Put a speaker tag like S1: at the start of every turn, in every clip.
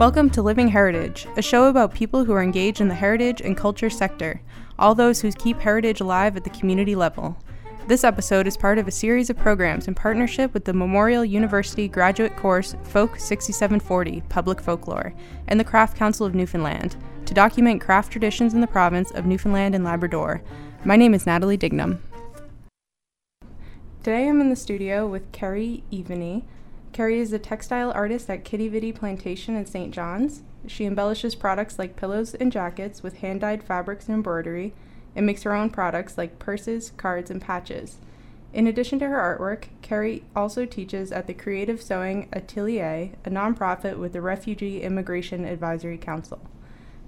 S1: Welcome to Living Heritage, a show about people who are engaged in the heritage and culture sector, all those who keep heritage alive at the community level. This episode is part of a series of programs in partnership with the Memorial University graduate course Folk 6740 Public Folklore and the Craft Council of Newfoundland to document craft traditions in the province of Newfoundland and Labrador. My name is Natalie Dignam. Today I'm in the studio with Carrie Evany. Carrie is a textile artist at Quidi Vidi Plantation in St. John's. She embellishes products like pillows and jackets with hand dyed fabrics and embroidery, and makes her own products like purses, cards, and patches. In addition to her artwork, Carrie also teaches at the Creative Sewing Atelier, a nonprofit with the Refugee Immigration Advisory Council.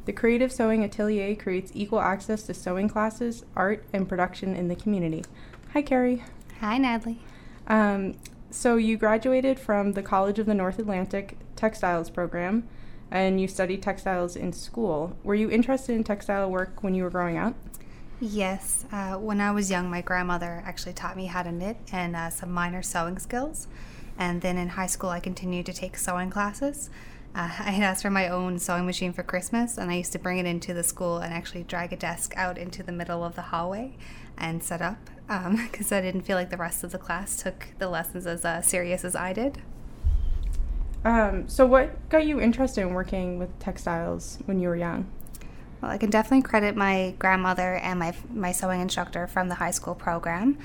S1: The Creative Sewing Atelier creates equal access to sewing classes, art, and production in the community. Hi, Carrie.
S2: Hi, Natalie.
S1: Um, so you graduated from the College of the North Atlantic Textiles program and you studied textiles in school. Were you interested in textile work when you were growing up?
S2: Yes. Uh, when I was young, my grandmother actually taught me how to knit and uh, some minor sewing skills. And then in high school, I continued to take sewing classes. Uh, I had asked for my own sewing machine for Christmas, and I used to bring it into the school and actually drag a desk out into the middle of the hallway and set up because um, I didn't feel like the rest of the class took the lessons as uh, serious as I did.
S1: Um, so, what got you interested in working with textiles when you were young?
S2: Well, I can definitely credit my grandmother and my, my sewing instructor from the high school program.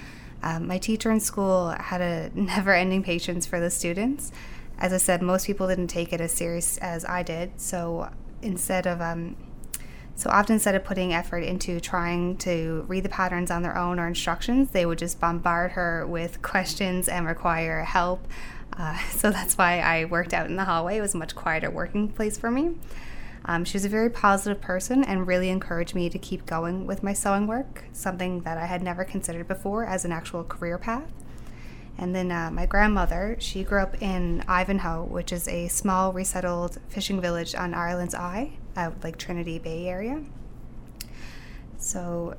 S2: Um, my teacher in school had a never ending patience for the students. As I said, most people didn't take it as serious as I did, so instead of um, so often, instead of putting effort into trying to read the patterns on their own or instructions, they would just bombard her with questions and require help. Uh, so that's why I worked out in the hallway. It was a much quieter working place for me. Um, she was a very positive person and really encouraged me to keep going with my sewing work, something that I had never considered before as an actual career path. And then uh, my grandmother, she grew up in Ivanhoe, which is a small resettled fishing village on Ireland's Eye like Trinity Bay area. So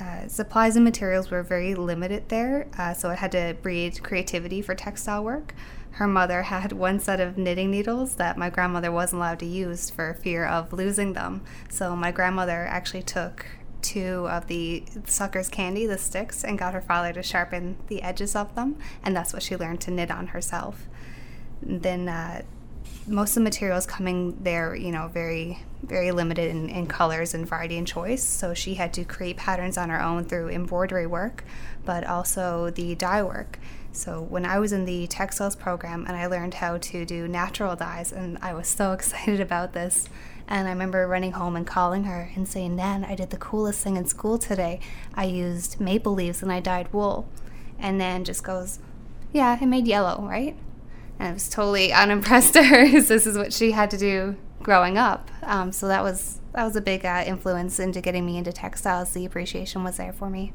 S2: uh, supplies and materials were very limited there, uh, so it had to breed creativity for textile work. Her mother had one set of knitting needles that my grandmother wasn't allowed to use for fear of losing them. So my grandmother actually took two of the suckers candy, the sticks, and got her father to sharpen the edges of them, and that's what she learned to knit on herself. Then uh, most of the materials coming there, you know, very very limited in, in, colors and variety and choice. So she had to create patterns on her own through embroidery work, but also the dye work. So when I was in the textiles program and I learned how to do natural dyes, and I was so excited about this. And I remember running home and calling her and saying, Nan, I did the coolest thing in school today. I used maple leaves and I dyed wool. And Nan just goes, Yeah, it made yellow, right? And I was totally unimpressed to her because this is what she had to do growing up. Um, so that was that was a big uh, influence into getting me into textiles. The appreciation was there for me.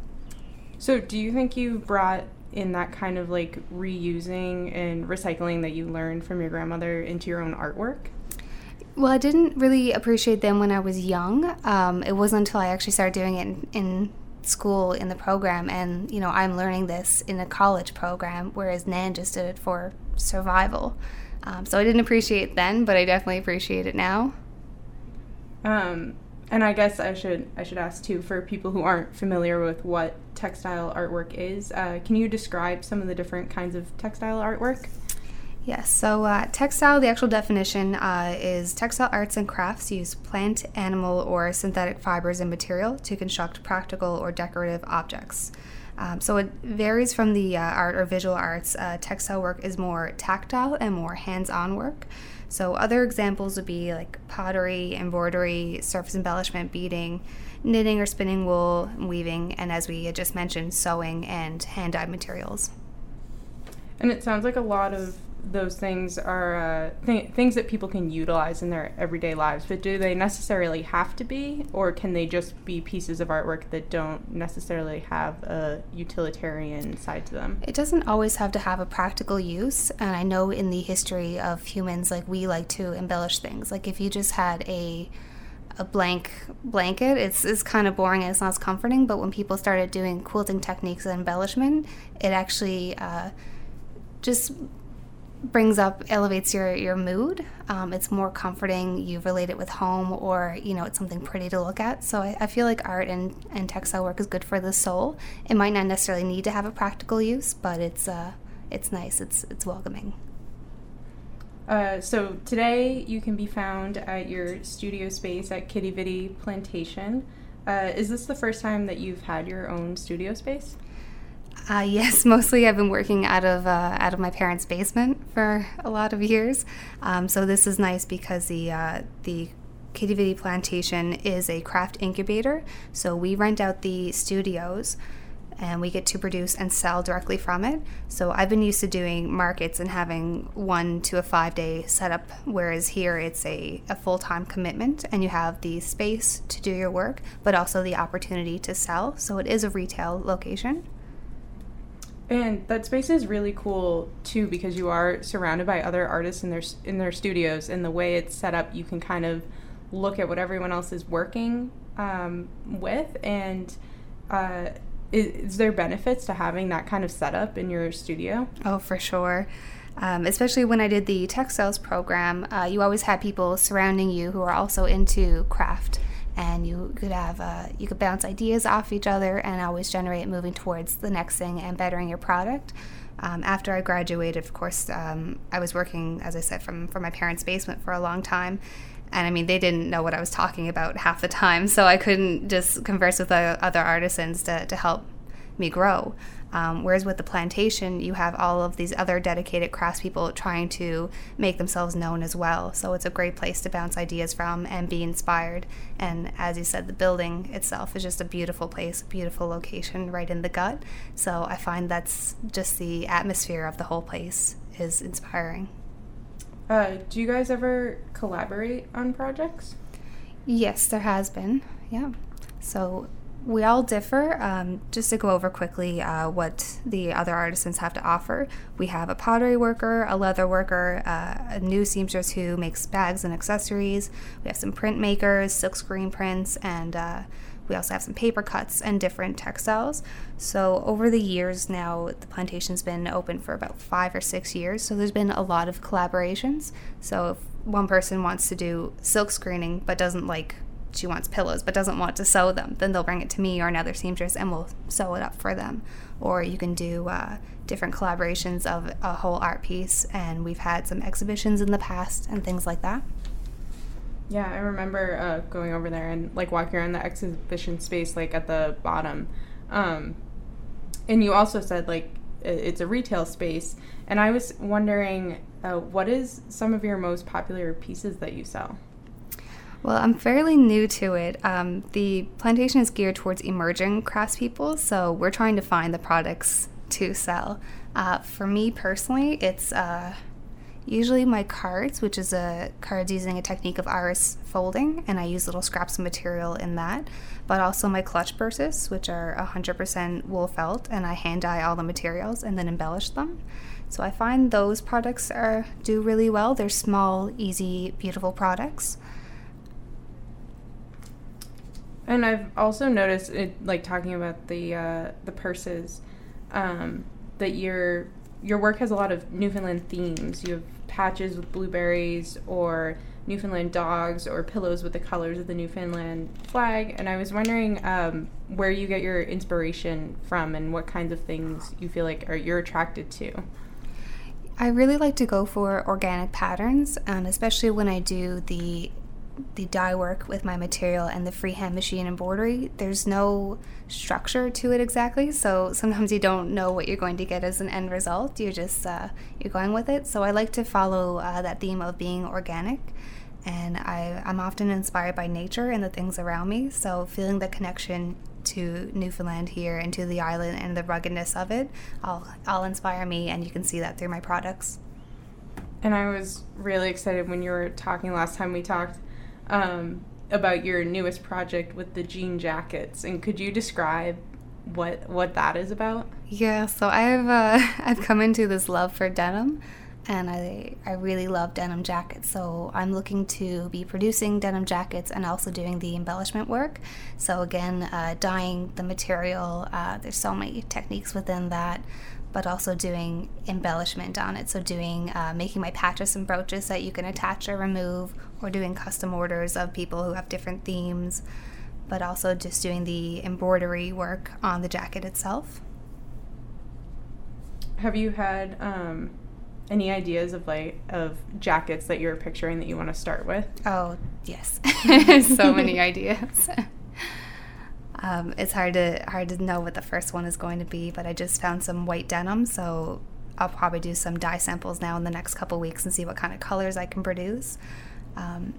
S1: So, do you think you brought in that kind of like reusing and recycling that you learned from your grandmother into your own artwork?
S2: Well, I didn't really appreciate them when I was young. Um, it wasn't until I actually started doing it in, in school in the program and you know i'm learning this in a college program whereas nan just did it for survival. Um, so i didn't appreciate then but i definitely appreciate it now.
S1: Um, and i guess i should i should ask too for people who aren't familiar with what textile artwork is uh, can you describe some of the different kinds of textile artwork?
S2: Yes, so uh, textile, the actual definition uh, is textile arts and crafts use plant, animal, or synthetic fibers and material to construct practical or decorative objects. Um, so it varies from the uh, art or visual arts. Uh, textile work is more tactile and more hands on work. So other examples would be like pottery, embroidery, surface embellishment, beading, knitting or spinning wool, weaving, and as we had just mentioned, sewing and hand dyed materials.
S1: And it sounds like a lot of those things are uh, th- things that people can utilize in their everyday lives, but do they necessarily have to be, or can they just be pieces of artwork that don't necessarily have a utilitarian side to them?
S2: It doesn't always have to have a practical use, and I know in the history of humans, like we like to embellish things. Like if you just had a a blank blanket, it's, it's kind of boring and it's not as comforting. But when people started doing quilting techniques and embellishment, it actually uh, just brings up elevates your your mood. Um, it's more comforting you relate it with home or you know it's something pretty to look at. So i, I feel like art and, and textile work is good for the soul. It might not necessarily need to have a practical use but it's uh it's nice. It's it's welcoming.
S1: Uh, so today you can be found at your studio space at Quidi Vidi Plantation. Uh, is this the first time that you've had your own studio space?
S2: Uh, yes, mostly I've been working out of uh, out of my parents' basement for a lot of years. Um, so this is nice because the uh, the Vidi Plantation is a craft incubator. So we rent out the studios and we get to produce and sell directly from it. So I've been used to doing markets and having one to a five day setup, whereas here it's a, a full time commitment and you have the space to do your work, but also the opportunity to sell. So it is a retail location.
S1: And that space is really cool too because you are surrounded by other artists in their in their studios, and the way it's set up, you can kind of look at what everyone else is working um, with. And uh, is, is, there benefits to having that kind of setup in your studio?
S2: Oh, for sure. Um, especially when I did the textiles program, uh, you always had people surrounding you who are also into craft and you could have uh, you could bounce ideas off each other and always generate moving towards the next thing and bettering your product. Um, after I graduated, of course, um, I was working, as I said, from from my parents' basement for a long time, and I mean they didn't know what I was talking about half the time, so I couldn't just converse with other artisans to to help me grow. Um, whereas with the plantation, you have all of these other dedicated craftspeople trying to make themselves known as well. So it's a great place to bounce ideas from and be inspired. And as you said, the building itself is just a beautiful place, a beautiful location right in the gut. So I find that's just the atmosphere of the whole place is inspiring.
S1: Uh, do you guys ever collaborate on projects?
S2: Yes, there has been. Yeah. So we all differ. Um, just to go over quickly uh, what the other artisans have to offer, we have a pottery worker, a leather worker, uh, a new seamstress who makes bags and accessories. We have some printmakers, silkscreen prints, and uh, we also have some paper cuts and different textiles. So, over the years now, the plantation's been open for about five or six years. So, there's been a lot of collaborations. So, if one person wants to do silk screening but doesn't like she wants pillows but doesn't want to sew them, then they'll bring it to me or another seamstress and we'll sew it up for them. Or you can do uh, different collaborations of a whole art piece, and we've had some exhibitions in the past and things like that.
S1: Yeah, I remember uh, going over there and like walking around the exhibition space, like at the bottom. Um, and you also said like it's a retail space, and I was wondering, uh, what is some of your most popular pieces that you sell?
S2: Well, I'm fairly new to it. Um, the plantation is geared towards emerging craftspeople, so we're trying to find the products to sell. Uh, for me personally, it's uh, usually my cards, which is a cards using a technique of iris folding, and I use little scraps of material in that. But also my clutch purses, which are 100% wool felt, and I hand dye all the materials and then embellish them. So I find those products are do really well. They're small, easy, beautiful products.
S1: And I've also noticed it, like talking about the uh, the purses, um, that your your work has a lot of Newfoundland themes. You have patches with blueberries, or Newfoundland dogs, or pillows with the colors of the Newfoundland flag. And I was wondering um, where you get your inspiration from, and what kinds of things you feel like are you're attracted to.
S2: I really like to go for organic patterns, and especially when I do the the dye work with my material and the freehand machine embroidery, there's no structure to it exactly. So sometimes you don't know what you're going to get as an end result. You're just uh, you're going with it. So I like to follow uh, that theme of being organic, and I, I'm often inspired by nature and the things around me. So feeling the connection to Newfoundland here and to the island and the ruggedness of it, all all inspire me, and you can see that through my products.
S1: And I was really excited when you were talking last time we talked um, about your newest project with the jean jackets, and could you describe what what that is about?
S2: Yeah, so I've uh, I've come into this love for denim, and I I really love denim jackets. So I'm looking to be producing denim jackets and also doing the embellishment work. So again, uh, dyeing the material. Uh, there's so many techniques within that, but also doing embellishment on it. So, doing uh, making my patches and brooches that you can attach or remove, or doing custom orders of people who have different themes, but also just doing the embroidery work on the jacket itself.
S1: Have you had um, any ideas of like of jackets that you're picturing that you want to start with?
S2: Oh yes, so many ideas. Um, it's hard to hard to know what the first one is going to be, but I just found some white denim, so I'll probably do some dye samples now in the next couple weeks and see what kind of colors I can produce. Um,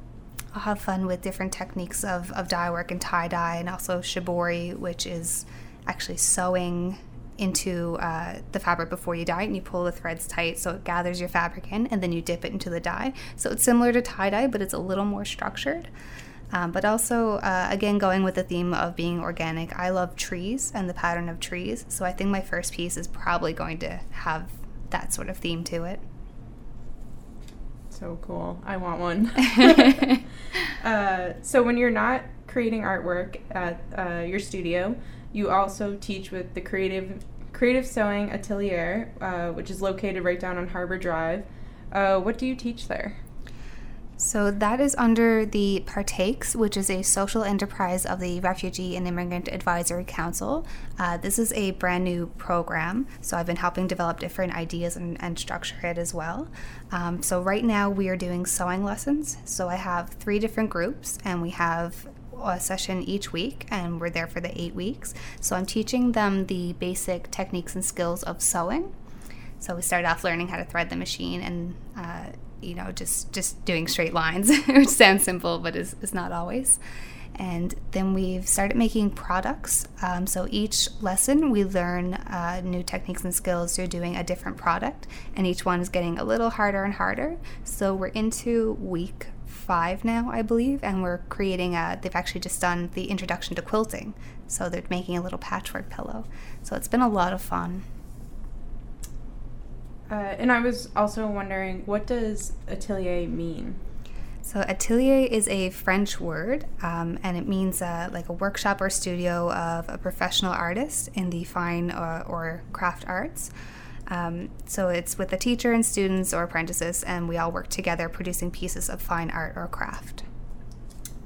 S2: I'll have fun with different techniques of, of dye work and tie dye, and also shibori, which is actually sewing into uh, the fabric before you dye it, and you pull the threads tight so it gathers your fabric in, and then you dip it into the dye. So it's similar to tie dye, but it's a little more structured. Um, but also, uh, again, going with the theme of being organic, I love trees and the pattern of trees. So I think my first piece is probably going to have that sort of theme to it.
S1: So cool. I want one. uh, so when you're not creating artwork at uh, your studio, you also teach with the Creative Creative Sewing Atelier, uh, which is located right down on Harbor Drive. Uh, what do you teach there?
S2: So that is under the Partakes, which is a social enterprise of the Refugee and Immigrant Advisory Council. Uh, this is a brand new program, so I've been helping develop different ideas and, and structure it as well. Um, so right now we are doing sewing lessons. So I have three different groups, and we have a session each week, and we're there for the eight weeks. So I'm teaching them the basic techniques and skills of sewing. So we started off learning how to thread the machine and uh, you know just just doing straight lines, which sounds simple but is, is not always. And then we've started making products. Um, so each lesson we learn uh, new techniques and skills through doing a different product, and each one is getting a little harder and harder. So we're into week five now, I believe, and we're creating a. They've actually just done the introduction to quilting, so they're making a little patchwork pillow. So it's been a lot of fun.
S1: Uh, and I was also wondering, what does atelier mean?
S2: So atelier is a French word, um, and it means uh, like a workshop or studio of a professional artist in the fine or, or craft arts. Um, so it's with a teacher and students or apprentices, and we all work together producing pieces of fine art or craft.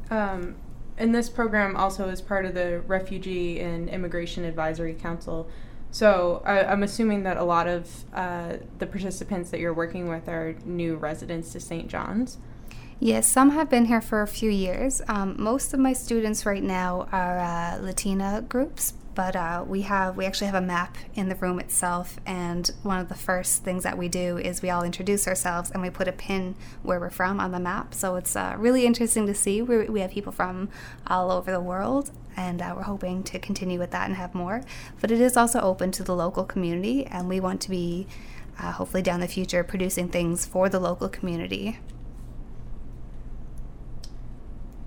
S1: Um, and this program also is part of the Refugee and Immigration Advisory Council. So I, am assuming that a lot of uh, the participants that you're working with are new residents to St. John's.
S2: Yes, some have been here for a few years. Um, most of my students right now are uh, Latina groups, but uh, we have we actually have a map in the room itself and one of the first things that we do is we all introduce ourselves and we put a pin where we're from on the map. So it's uh, really interesting to see. We, we have people from all over the world and uh, we're hoping to continue with that and have more. But it is also open to the local community and we want to be uh, hopefully down the future producing things for the local community.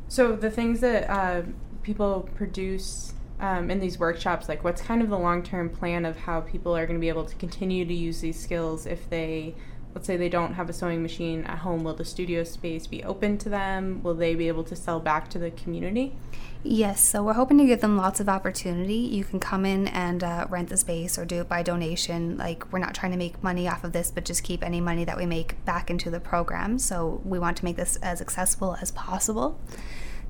S1: So the things that uh, people produce um, in these workshops, like what's kind of the long term plan of how people are going to be able to continue to use these skills if they, let's say, they don't have a sewing machine at home? Will the studio space be open to them? Will they be able to sell back to the community?
S2: Yes, so we're hoping to give them lots of opportunity. You can come in and uh, rent the space or do it by donation. Like, we're not trying to make money off of this, but just keep any money that we make back into the program. So, we want to make this as accessible as possible.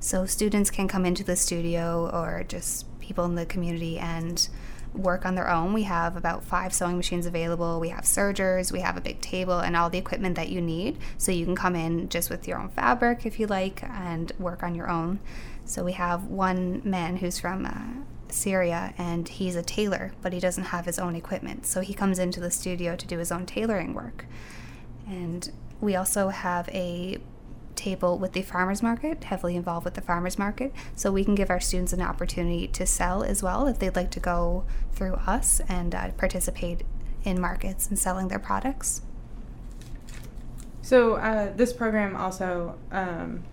S2: So, students can come into the studio or just people in the community and work on their own. We have about five sewing machines available. We have sergers, we have a big table, and all the equipment that you need. So you can come in just with your own fabric if you like and work on your own. So we have one man who's from uh, Syria and he's a tailor, but he doesn't have his own equipment. So he comes into the studio to do his own tailoring work. And we also have a table with the farmers market, heavily involved with the farmers market, so we can give our students an opportunity to sell as well if they'd like to go through us and uh, participate in markets and selling their products.
S1: So uh, this program also, um,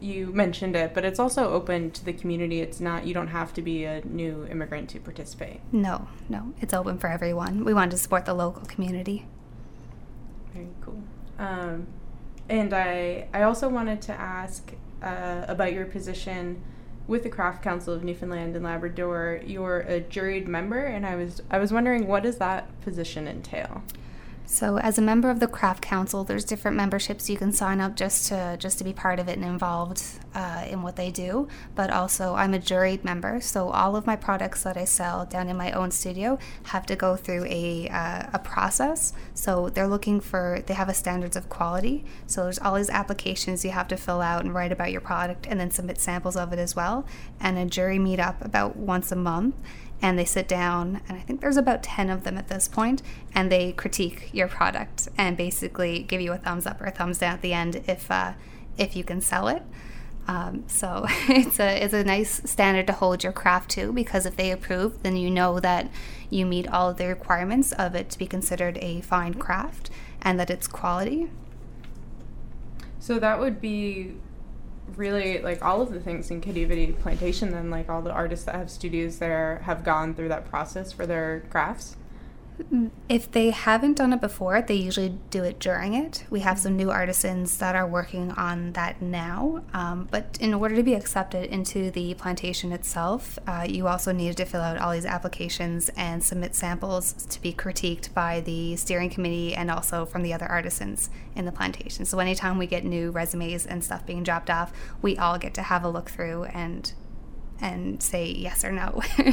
S1: you mentioned it, but it's also open to the community. It's not you don't have to be a new immigrant to participate.
S2: No, no, it's open for everyone. We want to support the local community.
S1: Very cool. Um, and I, I also wanted to ask uh, about your position with the Craft Council of Newfoundland and Labrador, you're a juried member, and I was I was wondering what does that position entail?
S2: So, as a member of the Craft Council, there's different memberships you can sign up just to just to be part of it and involved uh, in what they do. But also, I'm a juried member, so all of my products that I sell down in my own studio have to go through a uh, a process. So they're looking for they have a standards of quality. So there's all these applications you have to fill out and write about your product, and then submit samples of it as well. And a jury meet up about once a month and they sit down and i think there's about 10 of them at this point and they critique your product and basically give you a thumbs up or a thumbs down at the end if uh, if you can sell it. Um, so it's a it's a nice standard to hold your craft to because if they approve then you know that you meet all of the requirements of it to be considered a fine craft and that it's quality.
S1: So that would be really like all of the things in Quidi-Vidi Plantation then like all the artists that have studios there have gone through that process for their crafts
S2: if they haven't done it before, they usually do it during it. We have some new artisans that are working on that now. Um, but in order to be accepted into the plantation itself, uh, you also need to fill out all these applications and submit samples to be critiqued by the steering committee and also from the other artisans in the plantation. So anytime we get new resumes and stuff being dropped off, we all get to have a look through and and say yes or no.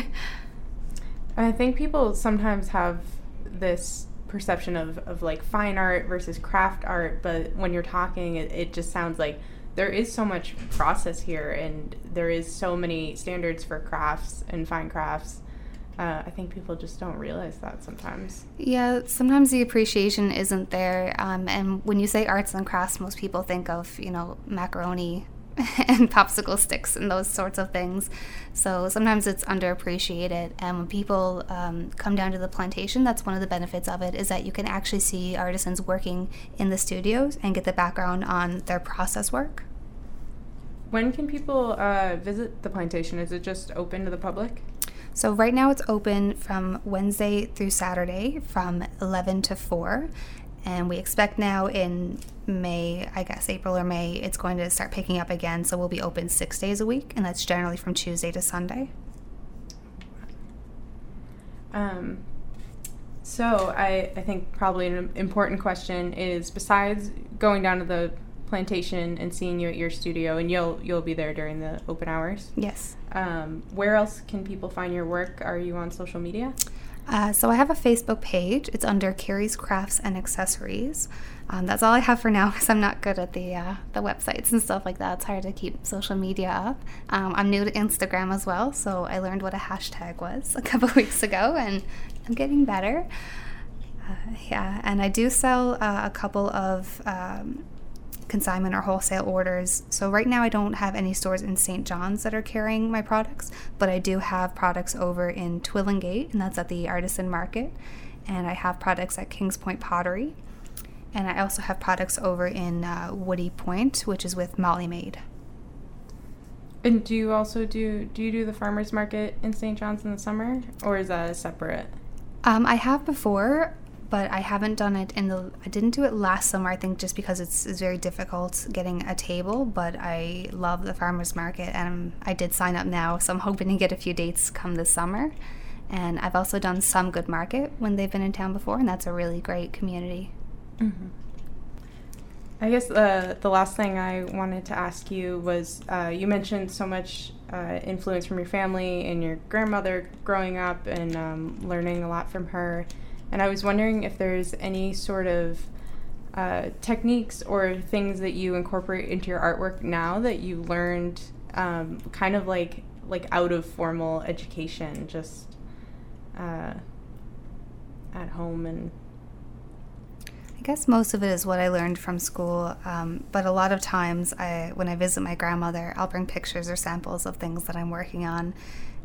S1: I think people sometimes have this perception of, of like fine art versus craft art, but when you're talking, it, it just sounds like there is so much process here and there is so many standards for crafts and fine crafts. Uh, I think people just don't realize that sometimes.
S2: Yeah, sometimes the appreciation isn't there. Um, and when you say arts and crafts, most people think of, you know, macaroni and popsicle sticks and those sorts of things. So sometimes it's underappreciated. And when people um, come down to the plantation, that's one of the benefits of it is that you can actually see artisans working in the studios and get the background on their process work.
S1: When can people uh, visit the plantation? Is it just open to the public?
S2: So right now it's open from Wednesday through Saturday from 11 to 4 and we expect now in May, I guess April or May, it's going to start picking up again. So we'll be open six days a week, and that's generally from Tuesday to Sunday.
S1: Um, so I, I think probably an important question is besides going down to the plantation and seeing you at your studio, and you'll you'll be there during the open hours.
S2: Yes.
S1: Um, where else can people find your work? Are you on social media?
S2: Uh, so I have a Facebook page. It's under Carrie's Crafts and Accessories. Um, that's all I have for now because I'm not good at the uh, the websites and stuff like that. It's hard to keep social media up. Um, I'm new to Instagram as well, so I learned what a hashtag was a couple weeks ago, and I'm getting better. Uh, yeah, and I do sell uh, a couple of um, consignment or wholesale orders. So right now I don't have any stores in St. John's that are carrying my products, but I do have products over in Twillingate, and that's at the Artisan Market. And I have products at Kings Point Pottery. And I also have products over in uh, Woody Point, which is with Molly Maid.
S1: And do you also do do you do the farmers market in St. John's in the summer, or is that separate?
S2: Um, I have before but I haven't done it in the. I didn't do it last summer. I think just because it's, it's very difficult getting a table. But I love the farmers market, and I did sign up now, so I'm hoping to get a few dates come this summer. And I've also done some good market when they've been in town before, and that's a really great community.
S1: Mm-hmm. I guess uh, the last thing I wanted to ask you was uh, you mentioned so much uh, influence from your family and your grandmother growing up and um, learning a lot from her. And I was wondering if there's any sort of uh, techniques or things that you incorporate into your artwork now that you learned um, kind of like like out of formal education, just uh, at home and.
S2: I guess most of it is what I learned from school, um, but a lot of times, I when I visit my grandmother, I'll bring pictures or samples of things that I'm working on,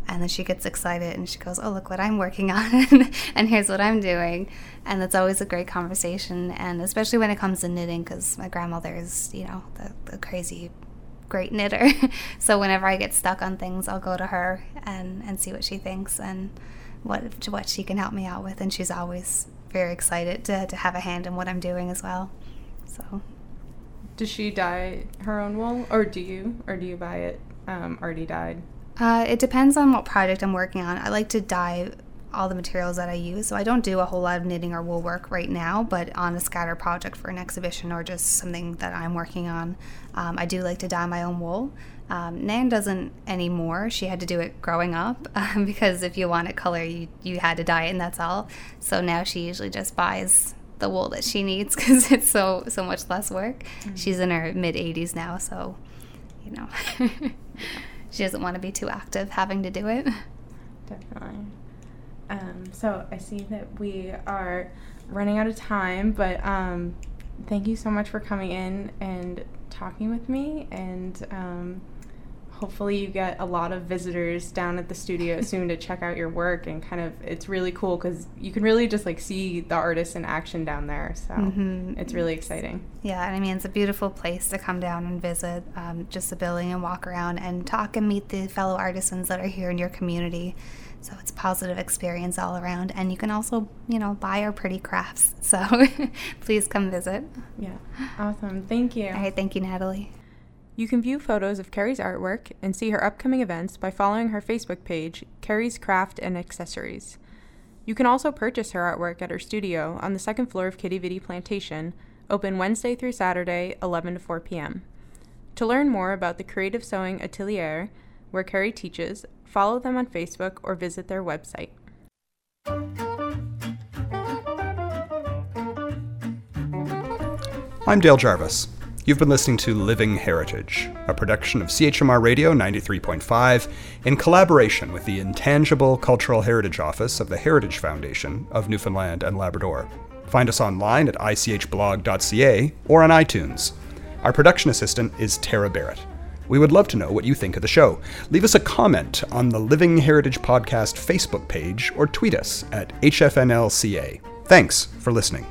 S2: and then she gets excited and she goes, "Oh, look what I'm working on, and here's what I'm doing," and that's always a great conversation. And especially when it comes to knitting, because my grandmother is, you know, the, the crazy great knitter. so whenever I get stuck on things, I'll go to her and and see what she thinks and what what she can help me out with. And she's always very excited to to have a hand in what I'm doing as well. So,
S1: does she dye her own wool, or do you, or do you buy it? um, already dyed?
S2: Uh, it depends on what project I'm working on. I like to dye all the materials that I use. So I don't do a whole lot of knitting or wool work right now, but on a scatter project for an exhibition or just something that I'm working on, um, I do like to dye my own wool. Um, Nan doesn't anymore. She had to do it growing up um, because if you wanted color, you, you had to dye it, and that's all. So now she usually just buys the wool that she needs because it's so so much less work. Mm-hmm. She's in her mid 80s now, so you know she doesn't want to be too active having to do it.
S1: Definitely. Um, so I see that we are running out of time, but um, thank you so much for coming in and talking with me and um, hopefully you get a lot of visitors down at the studio soon to check out your work and kind of it's really cool because you can really just like see the artists in action down there so mm-hmm. it's really exciting.
S2: Yeah and i mean it's a beautiful place to come down and visit um, just the building and walk around and talk and meet the fellow artisans that are here in your community. So it's a positive experience all around and you can also you know buy our pretty crafts so please come visit.
S1: Yeah awesome. Thank you.
S2: All right thank you natalie
S1: you can view photos of Carrie's artwork and see her upcoming events by following her Facebook page, Carrie's Craft and Accessories. You can also purchase her artwork at her studio on the second floor of Quidi Vidi Plantation, open Wednesday through Saturday, 11 to 4 p.m. To learn more about the Creative Sewing Atelier, where Carrie teaches, follow them on Facebook or visit their website.
S3: I'm Dale Jarvis. You've been listening to Living Heritage, a production of CHMR Radio 93.5 in collaboration with the Intangible Cultural Heritage Office of the Heritage Foundation of Newfoundland and Labrador. Find us online at ichblog.ca or on iTunes. Our production assistant is Tara Barrett. We would love to know what you think of the show. Leave us a comment on the Living Heritage Podcast Facebook page or tweet us at HFNLCA. Thanks for listening.